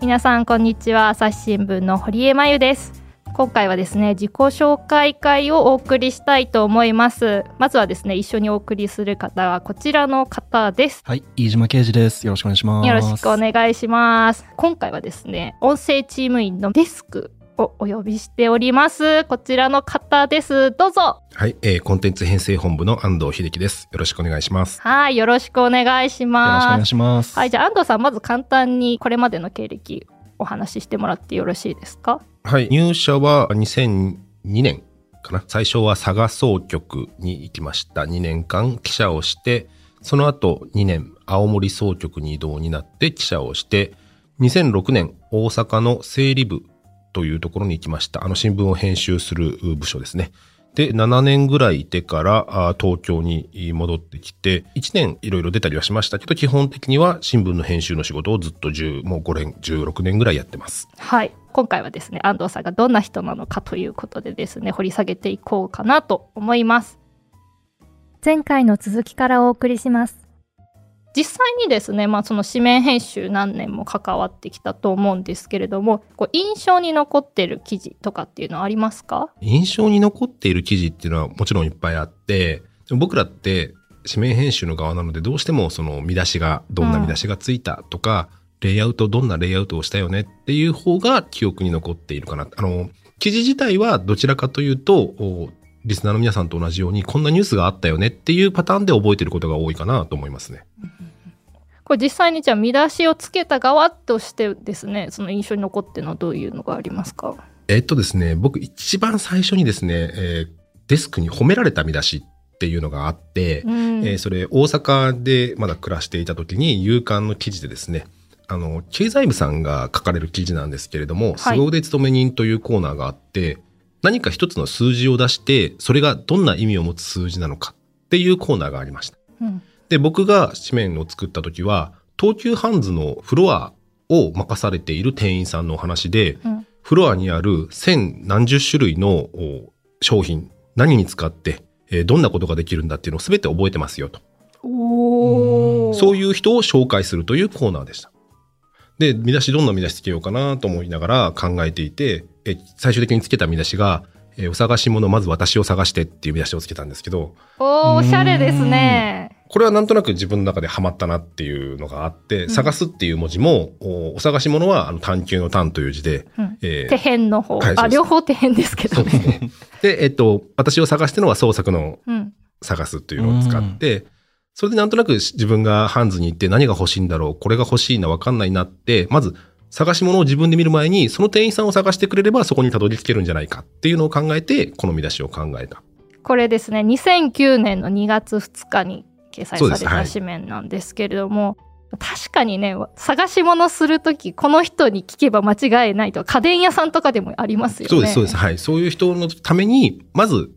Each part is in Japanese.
皆さんこんにちは。朝日新聞の堀江真由です。今回はですね自己紹介会をお送りしたいと思います。まずはですね一緒にお送りする方はこちらの方です。はい飯島啓二です。よろしくお願いします。よろしくお願いします。今回はですね音声チーム員のデスクをお呼びしております。こちらの方です。どうぞ。はい、えー、コンテンツ編成本部の安藤秀樹です。よろしくお願いします。はいよろしくお願いします。よろしくお願いします。はいじゃあ安藤さんまず簡単にこれまでの経歴お話ししてもらってよろしいですか？はい入社は2002年かな。最初は佐賀総局に行きました。2年間記者をしてその後2年青森総局に移動になって記者をして2006年大阪の整理部というところに行きましたあの新聞を編集する部署ですねで、7年ぐらいいてから東京に戻ってきて、1年いろいろ出たりはしましたけど、基本的には新聞の編集の仕事をずっと10、もう5年、16年ぐらいやってます。はい。今回はですね、安藤さんがどんな人なのかということでですね、掘り下げていこうかなと思います。前回の続きからお送りします。実際にですね、まあ、その紙面編集何年も関わってきたと思うんですけれどもこう印象に残ってる記事とかっていうのはありますか？印象に残っている記事っていうのはもちろんいっぱいあって僕らって紙面編集の側なのでどうしてもその見出しがどんな見出しがついたとか、うん、レイアウトどんなレイアウトをしたよねっていう方が記憶に残っているかな。あの記事自体はどちらかというとリスナーの皆さんと同じようにこんなニュースがあったよねっていうパターンで覚えてることが多いかなと思いますね。これ実際にじゃあ見出しをつけた側としてですねその印象に残ってるのはどういうのがありますか？えっとですね僕一番最初にですね、えー、デスクに褒められた見出しっていうのがあって、うん、えー、それ大阪でまだ暮らしていた時に夕刊の記事でですねあの経済部さんが書かれる記事なんですけれども、はい、凄腕勤め人というコーナーがあって何か一つの数字を出して、それがどんな意味を持つ数字なのかっていうコーナーがありました。うん、で、僕が紙面を作った時は、東急ハンズのフロアを任されている店員さんのお話で、うん、フロアにある千何十種類の商品、何に使って、えー、どんなことができるんだっていうのを全て覚えてますよと。そういう人を紹介するというコーナーでした。で、見出しどんな見出しつけようかなと思いながら考えていて、え最終的につけた見出しが、えお探し物まず私を探してっていう見出しをつけたんですけど。おおしゃれですね。これはなんとなく自分の中でハマったなっていうのがあって、うん、探すっていう文字も、おお探し物はあの探求の探という字で。うん、えー、手辺の方、はい、あ、両方手辺ですけどね。で、えっと、私を探してのは創作の探すというのを使って、うんそれでなんとなく自分がハンズに行って何が欲しいんだろう、これが欲しいな、わかんないなって、まず探し物を自分で見る前に、その店員さんを探してくれればそこにたどり着けるんじゃないかっていうのを考えて、この見出しを考えた。これですね、2009年の2月2日に掲載された紙面なんですけれども、はい、確かにね、探し物するとき、この人に聞けば間違いないと家電屋さんとかでもありますよね。そうです、そうです。はい。そういう人のために、まず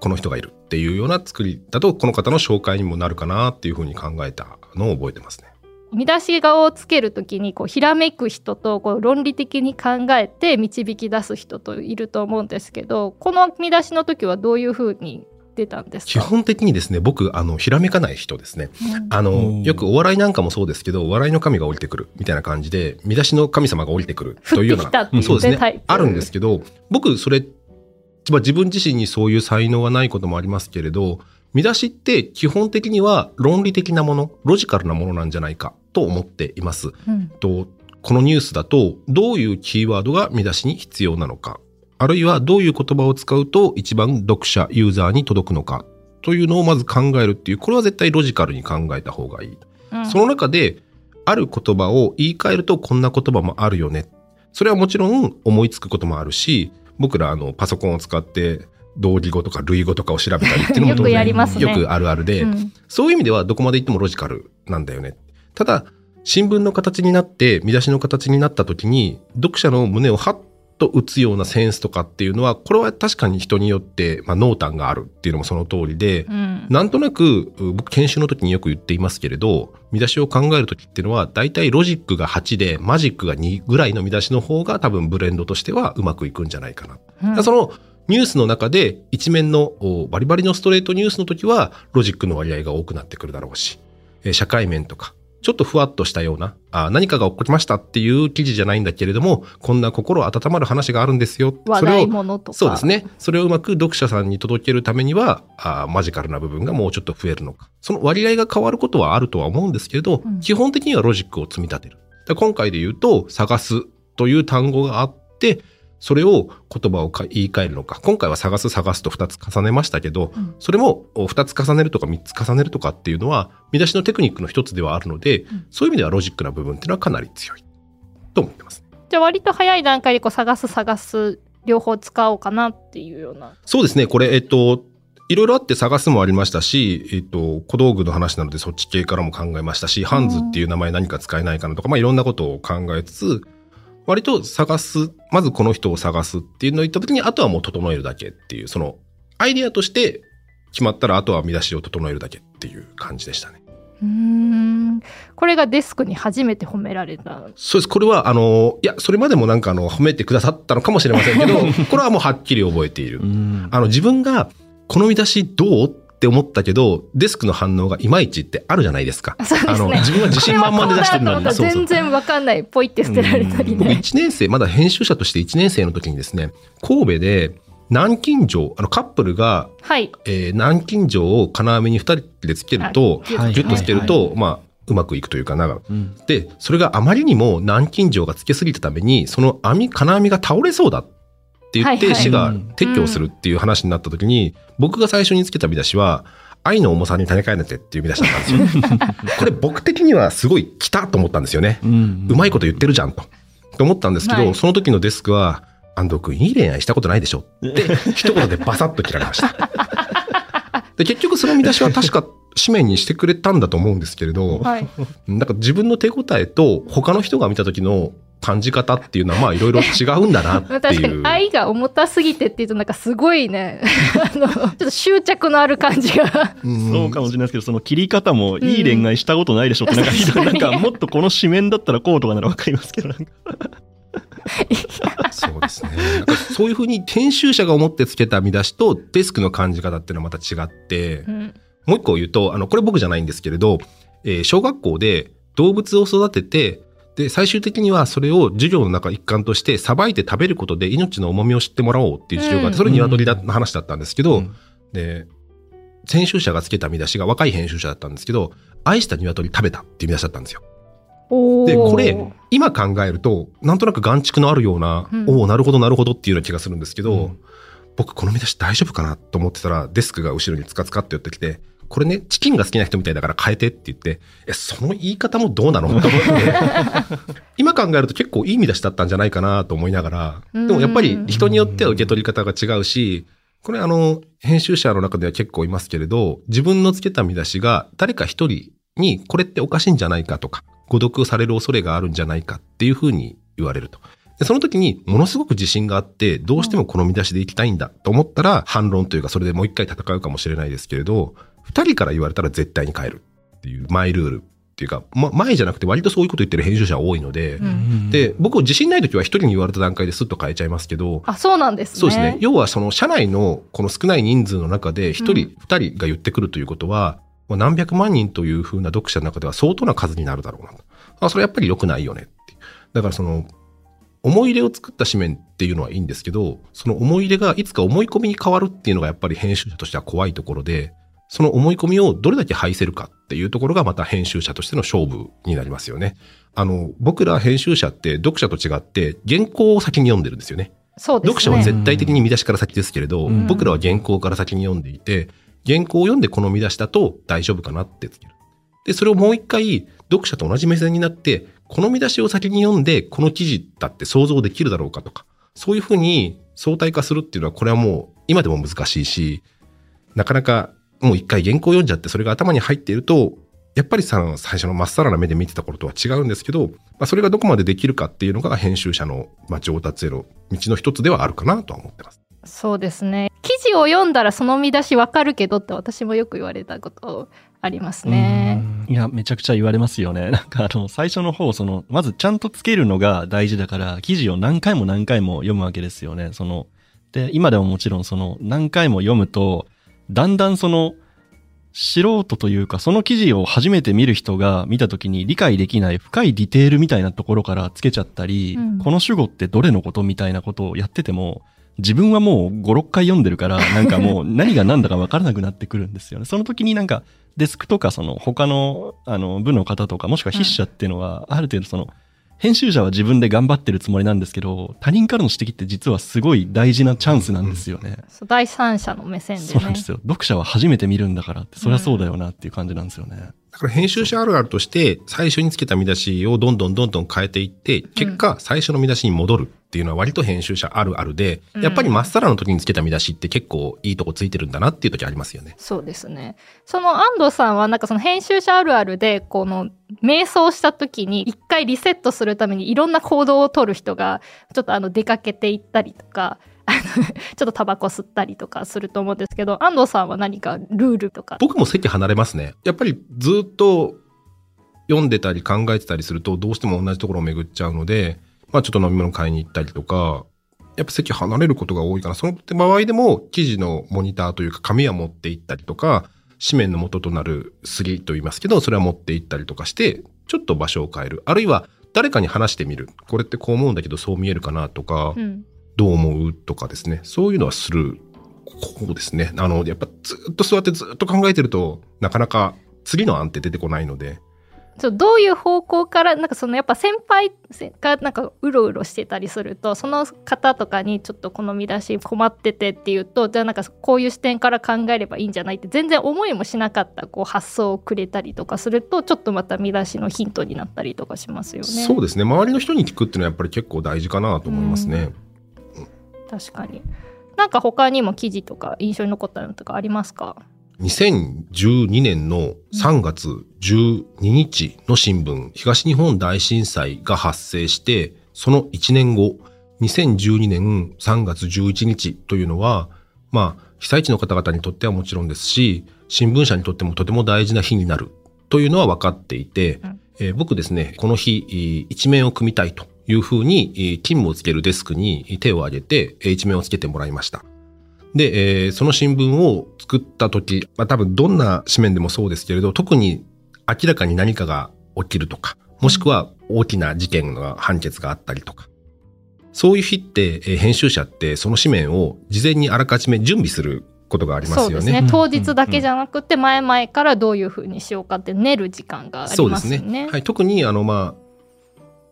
この人がいるっていうような作りだとこの方の紹介にもなるかなっていうふうに考えたのを覚えてますね。見出し画をつけるときにこうひらめく人とこう論理的に考えて導き出す人といると思うんですけどこの見出しの時はどういうふうに出たんです基本的にですね僕あのひらめかない人ですね、うん、あのよくお笑いなんかもそうですけどお笑いの神が降りてくるみたいな感じで見出しの神様が降りてくるというようなそうですね。あるんですけど僕それまあ、自分自身にそういう才能はないこともありますけれど、見出しって基本的には論理的なもの、ロジカルなものなんじゃないかと思っています。うん、とこのニュースだと、どういうキーワードが見出しに必要なのか、あるいはどういう言葉を使うと一番読者、ユーザーに届くのかというのをまず考えるっていう、これは絶対ロジカルに考えた方がいい。うん、その中で、ある言葉を言い換えるとこんな言葉もあるよね。それはもちろん思いつくこともあるし、僕らあのパソコンを使って同義語とか類語とかを調べたりっていうのも よくやりますね。よくあるあるで、うん、そういう意味ではどこまで行ってもロジカルなんだよね。ただ、新聞の形になって、見出しの形になった時に、読者の胸をハッと打つようなセンスとかっていうのは、これは確かに人によって、まあ、濃淡があるっていうのもその通りで、うん、なんとなく、僕研修の時によく言っていますけれど、見出しを考える時っていうのは、大体ロジックが8で、マジックが2ぐらいの見出しの方が多分ブレンドとしてはうまくいくんじゃないかな。うん、その、ニュースの中で一面のバリバリのストレートニュースの時はロジックの割合が多くなってくるだろうし、社会面とかちょっとふわっとしたような、あ何かが起こりましたっていう記事じゃないんだけれども、こんな心温まる話があるんですよ。話題物とか。そうですね。それをうまく読者さんに届けるためには、あマジカルな部分がもうちょっと増えるのか。その割合が変わることはあるとは思うんですけれど、うん、基本的にはロジックを積み立てる。今回で言うと、探すという単語があって、それを言葉を言い換えるのか。今回は探す探すと2つ重ねましたけど、うん、それも2つ重ねるとか3つ重ねるとかっていうのは、見出しのテクニックの一つではあるので、うん、そういう意味ではロジックな部分っていうのはかなり強いと思ってます。じゃあ割と早い段階でこう探す探す両方使おうかなっていうような。そうですね。これ、えっと、いろいろあって探すもありましたし、えっと、小道具の話なのでそっち系からも考えましたし、ハンズっていう名前何か使えないかなとか、まあいろんなことを考えつつ、割と探す、まずこの人を探すっていうのを言った時に、あとはもう整えるだけっていう、その、アイディアとして決まったら、あとは見出しを整えるだけっていう感じでしたね。うんこれがデスクに初めて褒められたそうです。これは、あの、いや、それまでもなんかあの、褒めてくださったのかもしれませんけど、これはもうはっきり覚えている。あの、自分が、この見出しどう？って思ったけど、デスクの反応がいまいちってあるじゃないですか。そうですね、あの自分は自信満々で出してるのに。全然わかんない。ポイって捨てられたりね。1年生、まだ編集者として1年生の時にですね、神戸で南京錠、あのカップルが、はい、えー、南京錠を金網に2人でつけると、ギュッとつけると、はいはい、まあ、うまくいくというかな、うん、で、それがあまりにも南京錠がつけすぎたために、その網、金網が倒れそうだって言って、市が撤去をするっていう話になった時に、僕が最初につけた見出しは、愛の重さに種替えなてっていう見出しだったんですよ。これ僕的にはすごい来たと思ったんですよね。うまいこと言ってるじゃんと。と思ったんですけど、はい、その時のデスクは、安藤君いい恋愛したことないでしょって 一言でバサッと切られました。で結局その見出しは確か紙面にしてくれたんだと思うんですけれど、はい、なんか自分の手応えと他の人が見た時の感じ方っていうのはまあいろいろ違うんだなっていう。確かに愛が重たすぎてっていうとなんかすごいね、あの、ちょっと執着のある感じが。そうかもしれないですけど、その切り方もいい恋愛したことないでしょって、なんか、なんかもっとこの紙面だったらこうとかならわかりますけど、なんか。そうですね。そういうふうに編集者が思ってつけた見出しとデスクの感じ方っていうのはまた違って、うん、もう一個言うと、あの、これ僕じゃないんですけれど、えー、小学校で動物を育てて、で、最終的にはそれを授業の中一環としてさばいて食べることで命の重みを知ってもらおうっていう授業があって、それ鶏の話だったんですけど、で、編集者がつけた見出しが若い編集者だったんですけど、愛した鶏食べたっていう見出しだったんですよ。で、これ、今考えると、なんとなく眼蓄のあるような、うん、おおなるほどなるほどっていうような気がするんですけど、うん、僕この見出し大丈夫かなと思ってたら、デスクが後ろにつかつかって寄ってきて、これね、チキンが好きな人みたいだから変えてって言って、え、その言い方もどうなの？と思って、今考えると結構いい見出しだったんじゃないかなと思いながら、でもやっぱり人によっては受け取り方が違うし、これあの、編集者の中では結構いますけれど、自分のつけた見出しが誰か一人にこれっておかしいんじゃないかとか、誤読される恐れがあるんじゃないかっていうふうに言われると。で、その時にものすごく自信があって、どうしてもこの見出しでいきたいんだと思ったら、反論というかそれでもう一回戦うかもしれないですけれど、二人から言われたら絶対に変えるっていうマイルールっていうか、ま、前じゃなくて割とそういうこと言ってる編集者多いので、うん、で、僕自信ない時は一人に言われた段階でスッと変えちゃいますけど、あ、そうなんですね。そうですね。要はその社内のこの少ない人数の中で一人、二、人が言ってくるということは、何百万人というふうな読者の中では相当な数になるだろうなと。あ、それやっぱり良くないよねって。だからその、思い入れを作った紙面っていうのはいいんですけど、その思い入れがいつか思い込みに変わるっていうのがやっぱり編集者としては怖いところで、その思い込みをどれだけ排せるかっていうところがまた編集者としての勝負になりますよね。あの、僕ら編集者って読者と違って原稿を先に読んでるんですよね。そうですね。読者は絶対的に見出しから先ですけれど、うん、僕らは原稿から先に読んでいて、原稿を読んでこの見出しだと大丈夫かなってつける。で、それをもう一回読者と同じ目線になって、この見出しを先に読んでこの記事だって想像できるだろうかとか、そういうふうに相対化するっていうのはこれはもう今でも難しいし、なかなかもう一回原稿読んじゃってそれが頭に入っていると、やっぱりさ、最初のまっさらな目で見てた頃とは違うんですけど、まあ、それがどこまでできるかっていうのが編集者の、まあ、上達への道の一つではあるかなとは思ってます。そうですね。記事を読んだらその見出しわかるけどって私もよく言われたことありますね。いや、めちゃくちゃ言われますよね。なんかあの、最初の方、その、まずちゃんとつけるのが大事だから、記事を何回も何回も読むわけですよね。その、で、今でももちろんその、何回も読むと、だんだんその、素人というか、その記事を初めて見る人が見た時に理解できない深いディテールみたいなところからつけちゃったり、うん、この主語ってどれのことみたいなことをやってても、自分はもう5、6回読んでるから、なんかもう何が何だか分からなくなってくるんですよね。その時になんかデスクとかその他のあの部の方とかもしくは筆者っていうのは、ある程度その、編集者は自分で頑張ってるつもりなんですけど、他人からの指摘って実はすごい大事なチャンスなんですよね。うん、第三者の目線で、ね、そうなんですよ。読者は初めて見るんだからって、そりゃそうだよなっていう感じなんですよね。だから編集者あるあるとして、最初につけた見出しをどんどんどんどん変えていって、結果、最初の見出しに戻るっていうのは割と編集者あるあるで、やっぱりまっさらの時につけた見出しって結構いいとこついてるんだなっていう時ありますよね。そうですね。その安藤さんはなんかその編集者あるあるで、この瞑想した時に一回リセットするためにいろんな行動を取る人が、ちょっとあの出かけていったりとか、ちょっとタバコ吸ったりとかすると思うんですけど、安藤さんは何かルールとか僕も席離れますね。やっぱりずっと読んでたり考えてたりすると、どうしても同じところを巡っちゃうので、まあちょっと飲み物買いに行ったりとか、やっぱ席離れることが多いかな。その場合でも、記事のモニターというか紙は持って行ったりとか、紙面の元となる杉と言いますけど、それは持って行ったりとかして、ちょっと場所を変える。あるいは、誰かに話してみる。これってこう思うんだけど、そう見えるかなとか、うん、どう思うとかですね。そういうのはする。こうですね。あの、やっぱずっと座ってずっと考えてると、なかなか次の案って出てこないので、そうどういう方向からなんかそのやっぱ先輩がなんかうろうろしてたりするとその方とかにちょっとこの見出し困っててっていうとじゃあなんかこういう視点から考えればいいんじゃないって全然思いもしなかったこう発想をくれたりとかするとちょっとまた見出しのヒントになったりとかしますよね。そうですね周りの人に聞くっていうのはやっぱり結構大事かなと思いますね。うん、確かになんか他にも記事とか印象に残ったのとかありますか？2012年の3月12日の新聞、東日本大震災が発生して、その1年後、2012年3月11日というのは、まあ、被災地の方々にとってはもちろんですし、新聞社にとってもとても大事な日になるというのは分かっていて、うん、えー、僕ですね、この日、一面を組みたいというふうに、勤務をつけるデスクに手を挙げて、一面をつけてもらいました。で、えー、その新聞を作った時、まあ多分どんな紙面でもそうですけれど、特に明らかに何かが起きるとか、もしくは大きな事件の判決があったりとか、そういう日って、えー、編集者ってその紙面を事前にあらかじめ準備することがありますよね。そうですね。当日だけじゃなくて、前々からどういうふうにしようかって練る時間がありますね。そうですね。はい。特に、あの、まあ、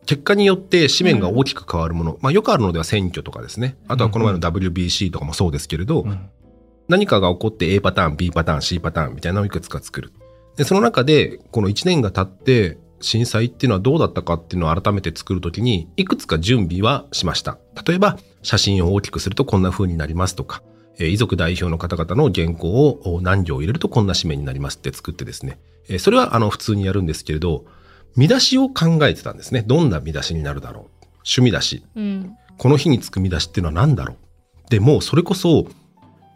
結果によって紙面が大きく変わるもの、うん、まあよくあるのでは選挙とかですね。あとはこの前の WBC とかもそうですけれど、うん、何かが起こって A パターン、B パターン、C パターンみたいなのをいくつか作る。で、その中で、この1年が経って震災っていうのはどうだったかっていうのを改めて作るときに、いくつか準備はしました。例えば、写真を大きくするとこんな風になりますとか、え遺族代表の方々の原稿を何行入れるとこんな紙面になりますって作ってですね。えそれはあの普通にやるんですけれど、見出しを考えてたんですね。どんな見出しになるだろう。趣味だし、うん、この日につく見出しっていうのは何だろう。でも、それこそ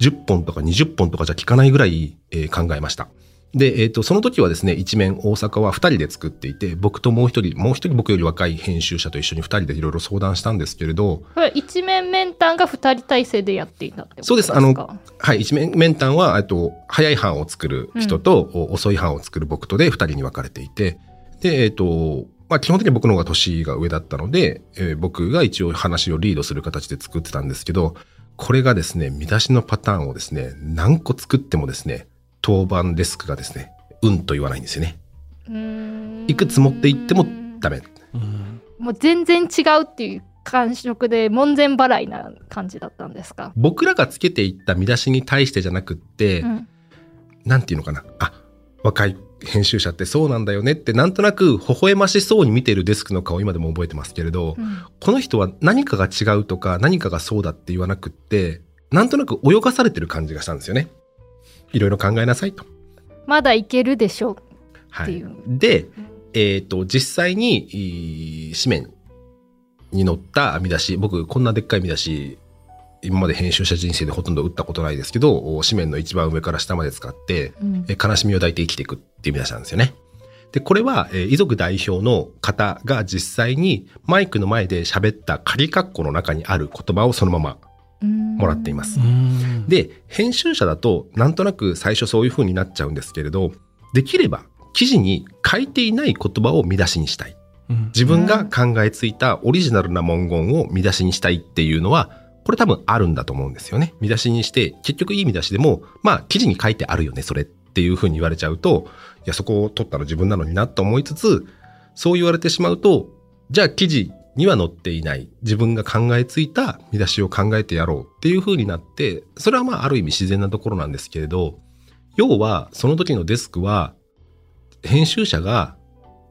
10本とか20本とかじゃ効かないぐらい、えー、考えました。で、えっ、ー、と、その時はですね、一面大阪は2人で作っていて、僕ともう一人、もう一人僕より若い編集者と一緒に2人でいろいろ相談したんですけれど。これ一面面談が2人体制でやっていたってことですか？そうです。あの、はい、一面面談は、えっと、早い版を作る人と、うん、遅い版を作る僕とで2人に分かれていて、で、えっ、ー、と、まあ基本的に僕の方が年が上だったので、えー、僕が一応話をリードする形で作ってたんですけど、これがですね、見出しのパターンをですね、何個作ってもですね、当番デスクがですね、うんと言わないんですよね。いくつ持っていってもダメ。もう全然違うっていう感触で門前払いな感じだったんですか？僕らがつけていった見出しに対してじゃなくって、うん、なんていうのかな。あ、若い編集者ってそうなんだよねってなんとなく微笑ましそうに見てるデスクの顔今でも覚えてますけれど、うん、この人は何かが違うとか何かがそうだって言わなくってなんとなく泳がされてる感じがしたんですよね。いろいろ考えなさいと。まだいけるでしょうっていう。はい、で、えっ、ー、と実際に紙面に載った見出し僕こんなでっかい見出し今まで編集者人生でほとんど打ったことないですけど、紙面の一番上から下まで使って、うん、悲しみを抱いて生きていくっていう意味出したんですよね。で、これは、え遺族代表の方が実際にマイクの前で喋った仮括弧の中にある言葉をそのままもらっています。で、編集者だとなんとなく最初そういう風になっちゃうんですけれど、できれば記事に書いていない言葉を見出しにしたい。自分が考えついたオリジナルな文言を見出しにしたいっていうのは、これ多分あるんだと思うんですよね。見出しにして、結局いい見出しでも、まあ記事に書いてあるよね、それっていう風に言われちゃうと、いや、そこを取ったの自分なのになと思いつつ、そう言われてしまうと、じゃあ記事には載っていない自分が考えついた見出しを考えてやろうっていう風になって、それはまあある意味自然なところなんですけれど、要はその時のデスクは編集者が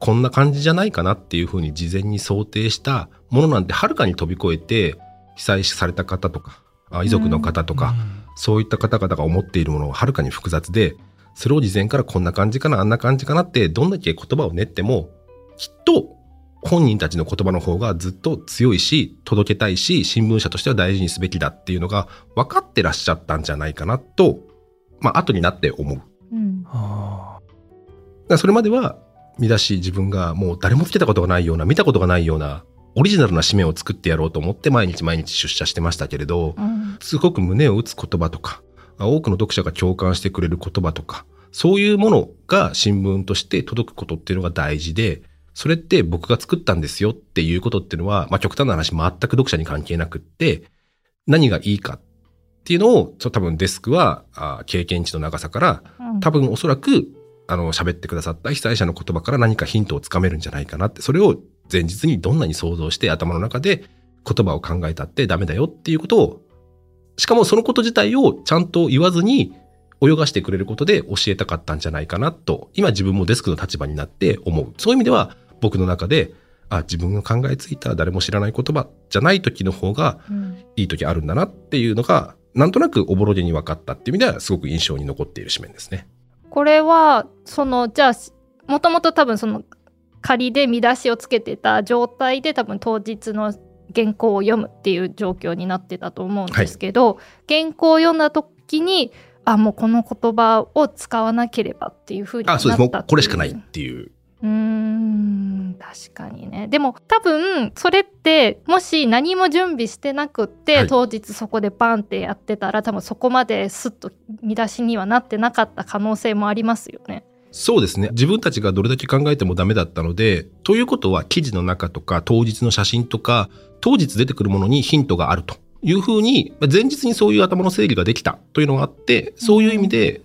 こんな感じじゃないかなっていう風に事前に想定したものなんてはるかに飛び越えて被災された方とか遺族の方とか、そういった方々が思っているものははるかに複雑でそれを事前からこんな感じかなあんな感じかなってどんだけ言葉を練ってもきっと本人たちの言葉の方がずっと強いし届けたいし新聞社としては大事にすべきだっていうのが分かってらっしゃったんじゃないかなとまあ後になって思う。うん、それまでは見出し自分がもう誰もつけたことがないような見たことがないようなオリジナルな紙面を作ってやろうと思って毎日毎日出社してましたけれど、うん、すごく胸を打つ言葉とか多くの読者が共感してくれる言葉とかそういうものが新聞として届くことっていうのが大事でそれって僕が作ったんですよっていうことっていうのは、まあ、極端な話全く読者に関係なくって何がいいかっていうのを多分デスクは経験値の長さから、多分おそらくあの、喋ってくださった被災者の言葉から何かヒントをつかめるんじゃないかなって、それを前日にどんなに想像して頭の中で言葉を考えたってダメだよっていうことを、しかもそのこと自体をちゃんと言わずに泳がしてくれることで教えたかったんじゃないかなと、今自分もデスクの立場になって思う。そういう意味では僕の中で、あ、自分が考えついた誰も知らない言葉じゃない時の方がいい時あるんだなっていうのが、うん、なんとなくおぼろげに分かったっていう意味ではすごく印象に残っている紙面ですね。これはそのじゃあもともと多分その仮で見出しをつけてた状態で多分当日の原稿を読むっていう状況になってたと思うんですけど、はい、原稿を読んだ時にあもうこの言葉を使わなければっていうふうになったあそうです。もうこれしかないっていう。うん確かにね。でも多分それってもし何も準備してなくって、はい、当日そこでバンってやってたら多分そこまですっと見出しにはなってなかった可能性もありますよね。そうですね。自分たちがどれだけ考えてもダメだったので、ということは記事の中とか当日の写真とか、当日出てくるものにヒントがあるというふうに、前日にそういう頭の整理ができたというのがあって、そういう意味で、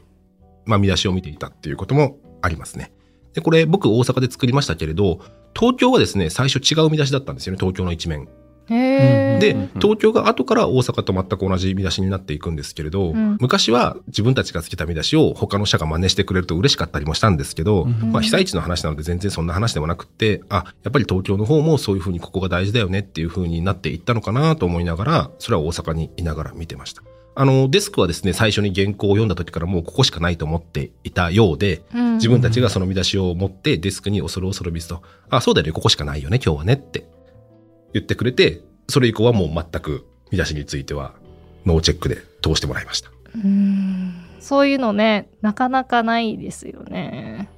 まあ見出しを見ていたっていうこともありますね。で、これ僕大阪で作りましたけれど、東京はですね、最初違う見出しだったんですよね、東京の一面。で東京が後から大阪と全く同じ見出しになっていくんですけれど、うん、昔は自分たちがつけた見出しを他の社が真似してくれると嬉しかったりもしたんですけど、うん、まあ、被災地の話なので全然そんな話でもなくってあやっぱり東京の方もそういうふうにここが大事だよねっていうふうになっていったのかなと思いながらそれは大阪にいながら見てました。あの、デスクはですね、最初に原稿を読んだ時からもうここしかないと思っていたようで、うん、自分たちがその見出しを持ってデスクに恐る恐る見ずと、あ、そうだよね、ここしかないよね、今日はねって言ってくれて、それ以降はもう全く見出しについてはノーチェックで通してもらいました。うん。そういうのね、なかなかないですよね。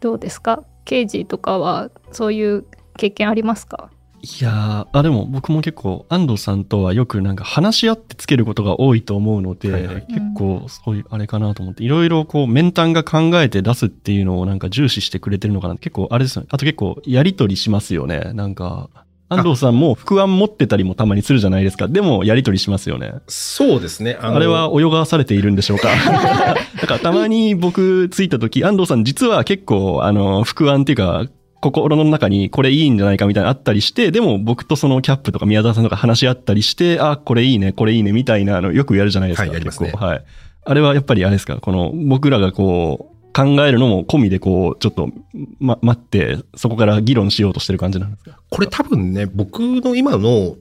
どうですか？刑事とかはそういう経験ありますか？いやあでも僕も結構安藤さんとはよくなんか話し合ってつけることが多いと思うので、はいはい、結構そういうあれかなと思っていろいろこう面談が考えて出すっていうのをなんか重視してくれてるのかな結構あれですよね。あと結構やり取りしますよね。なんか安藤さんも副案持ってたりもたまにするじゃないですか。でも、やり取りしますよね。そうですね。あれは泳がされているんでしょうか。だからたまに僕着いた時、安藤さん実は結構、あの、副案っていうか、心の中にこれいいんじゃないかみたいなあったりして、でも僕とそのキャップとか宮沢さんとか話し合ったりして、あ、これいいね、これいいねみたいなのよくやるじゃないですか。はい、やりますね。はい。あれはやっぱりあれですか、この僕らがこう、考えるのも込みでこう、ちょっと、ま、待って、そこから議論しようとしてる感じなんですか？これ多分ね、僕の今の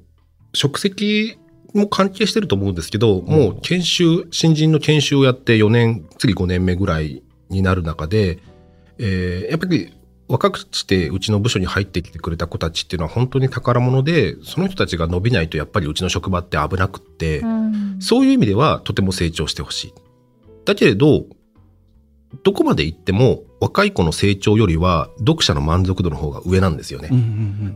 職責も関係してると思うんですけど、もう研修、新人の研修をやって4年、次5年目ぐらいになる中で、えー、やっぱり若くしてうちの部署に入ってきてくれた子たちっていうのは本当に宝物でその人たちが伸びないとやっぱりうちの職場って危なくって、うん、そういう意味ではとても成長してほしい。だけれどどこまで行っても若い子の成長よりは読者の満足度の方が上なんですよね。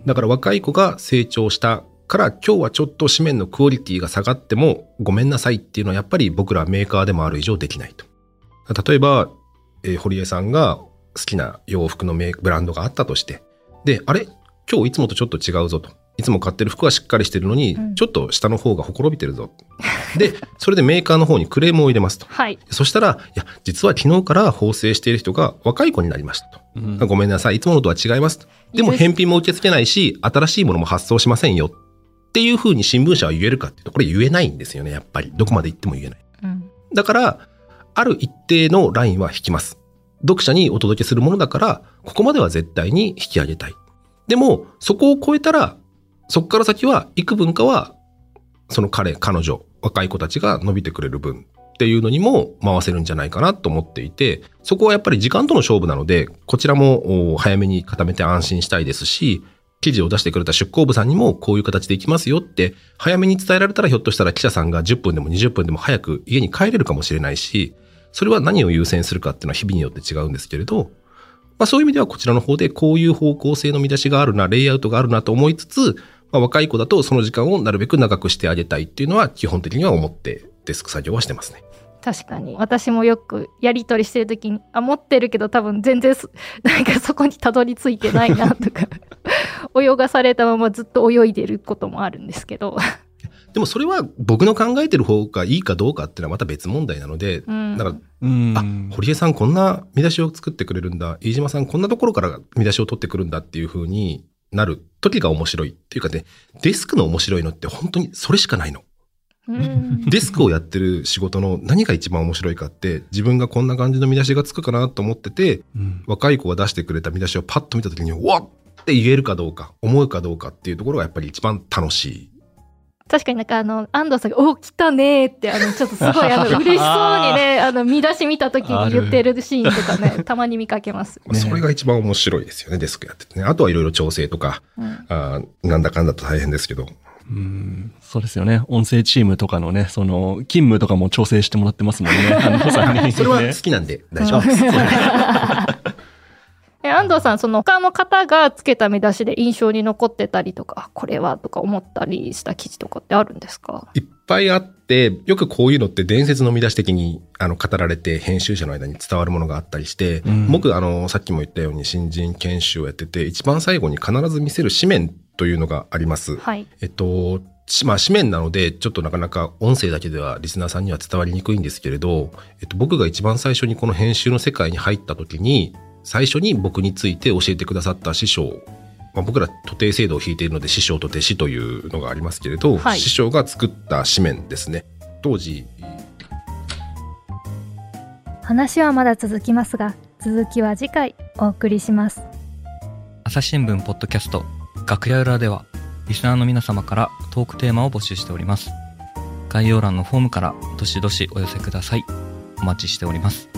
だから若い子が成長したから今日はちょっと紙面のクオリティが下がってもごめんなさいっていうのはやっぱり僕らメーカーでもある以上できないと。例えば、えー、堀江さんが好きな洋服のメブランドがあったとして、で、あれ？今日いつもとちょっと違うぞと。いつも買ってる服はしっかりしてるのに、うん、ちょっと下の方がほころびてるぞ。で、それでメーカーの方にクレームを入れますと。はい。そしたら、いや、実は昨日から縫製している人が若い子になりましたと。うん、ごめんなさい、いつものとは違いますと。でも返品も受け付けないし、新しいものも発送しませんよ。っていうふうに新聞社は言えるかっていうと、これ言えないんですよね、やっぱり。どこまで言っても言えない。うん、だから、ある一定のラインは引きます。読者にお届けするものだから、ここまでは絶対に引き上げたい。でも、そこを超えたら、そこから先は、幾分かは、その彼、彼女、若い子たちが伸びてくれる分っていうのにも回せるんじゃないかなと思っていて、そこはやっぱり時間との勝負なので、こちらも早めに固めて安心したいですし、記事を出してくれた出向部さんにもこういう形でいきますよって早めに伝えられたらひょっとしたら記者さんが10分でも20分でも早く家に帰れるかもしれないし、それは何を優先するかっていうのは日々によって違うんですけれど、まあそういう意味ではこちらの方でこういう方向性の見出しがあるな、レイアウトがあるなと思いつつ、まあ、若い子だとその時間をなるべく長くしてあげたいっていうのは基本的には思ってデスク作業はしてますね。確かに。私もよくやり取りしてる時にあ持ってるけど多分全然 なんかそこにたどり着いてないなとか 泳がされたままずっと泳いでることもあるんですけど。でもそれは僕の考えてる方がいいかどうかっていうのはまた別問題なので、うん、だから、あ、堀江さんこんな見出しを作ってくれるんだ、飯島さんこんなところから見出しを取ってくるんだっていうふうになる時が面白いっていうかね、デスクの面白いのって本当にそれしかないの。デスクをやってる仕事の何が一番面白いかって自分がこんな感じの見出しがつくかなと思ってて、うん、若い子が出してくれた見出しをパッと見た時にうわっって言えるかどうか思うかどうかっていうところがやっぱり一番楽しい確かになんかあの、安藤さんが、お、来たねって、あの、ちょっとすごい、あの、嬉しそうにね、あの、見出し見た時に言ってるシーンとかね、たまに見かけます。ね、それが一番面白いですよね、デスクやっててね。あとはいろいろ調整とか、うん、あなんだかんだと大変ですけど。うん、そうですよね。音声チームとかのね、その、勤務とかも調整してもらってますもんね、安藤さんに、ね。それは好きなんで大丈夫です。え安藤さん、その他の方がつけた見出しで印象に残ってたりとか、これはとか思ったりした記事とかってあるんですか？いっぱいあって、よくこういうのって伝説の見出し的にあの語られて編集者の間に伝わるものがあったりして、うん、僕、あの、さっきも言ったように新人研修をやってて、一番最後に必ず見せる紙面というのがあります。はい。えっと、まあ、紙面なので、ちょっとなかなか音声だけではリスナーさんには伝わりにくいんですけれど、えっと、僕が一番最初にこの編集の世界に入った時に、最初に僕について教えてくださった師匠、まあ、僕ら徒弟制度を引いているので師匠と弟子というのがありますけれど、はい、師匠が作った紙面ですね。当時。話はまだ続きますが続きは次回お送りします。朝日新聞ポッドキャスト楽屋裏ではリスナーの皆様からトークテーマを募集しております。概要欄のフォームからどしどしお寄せください。お待ちしております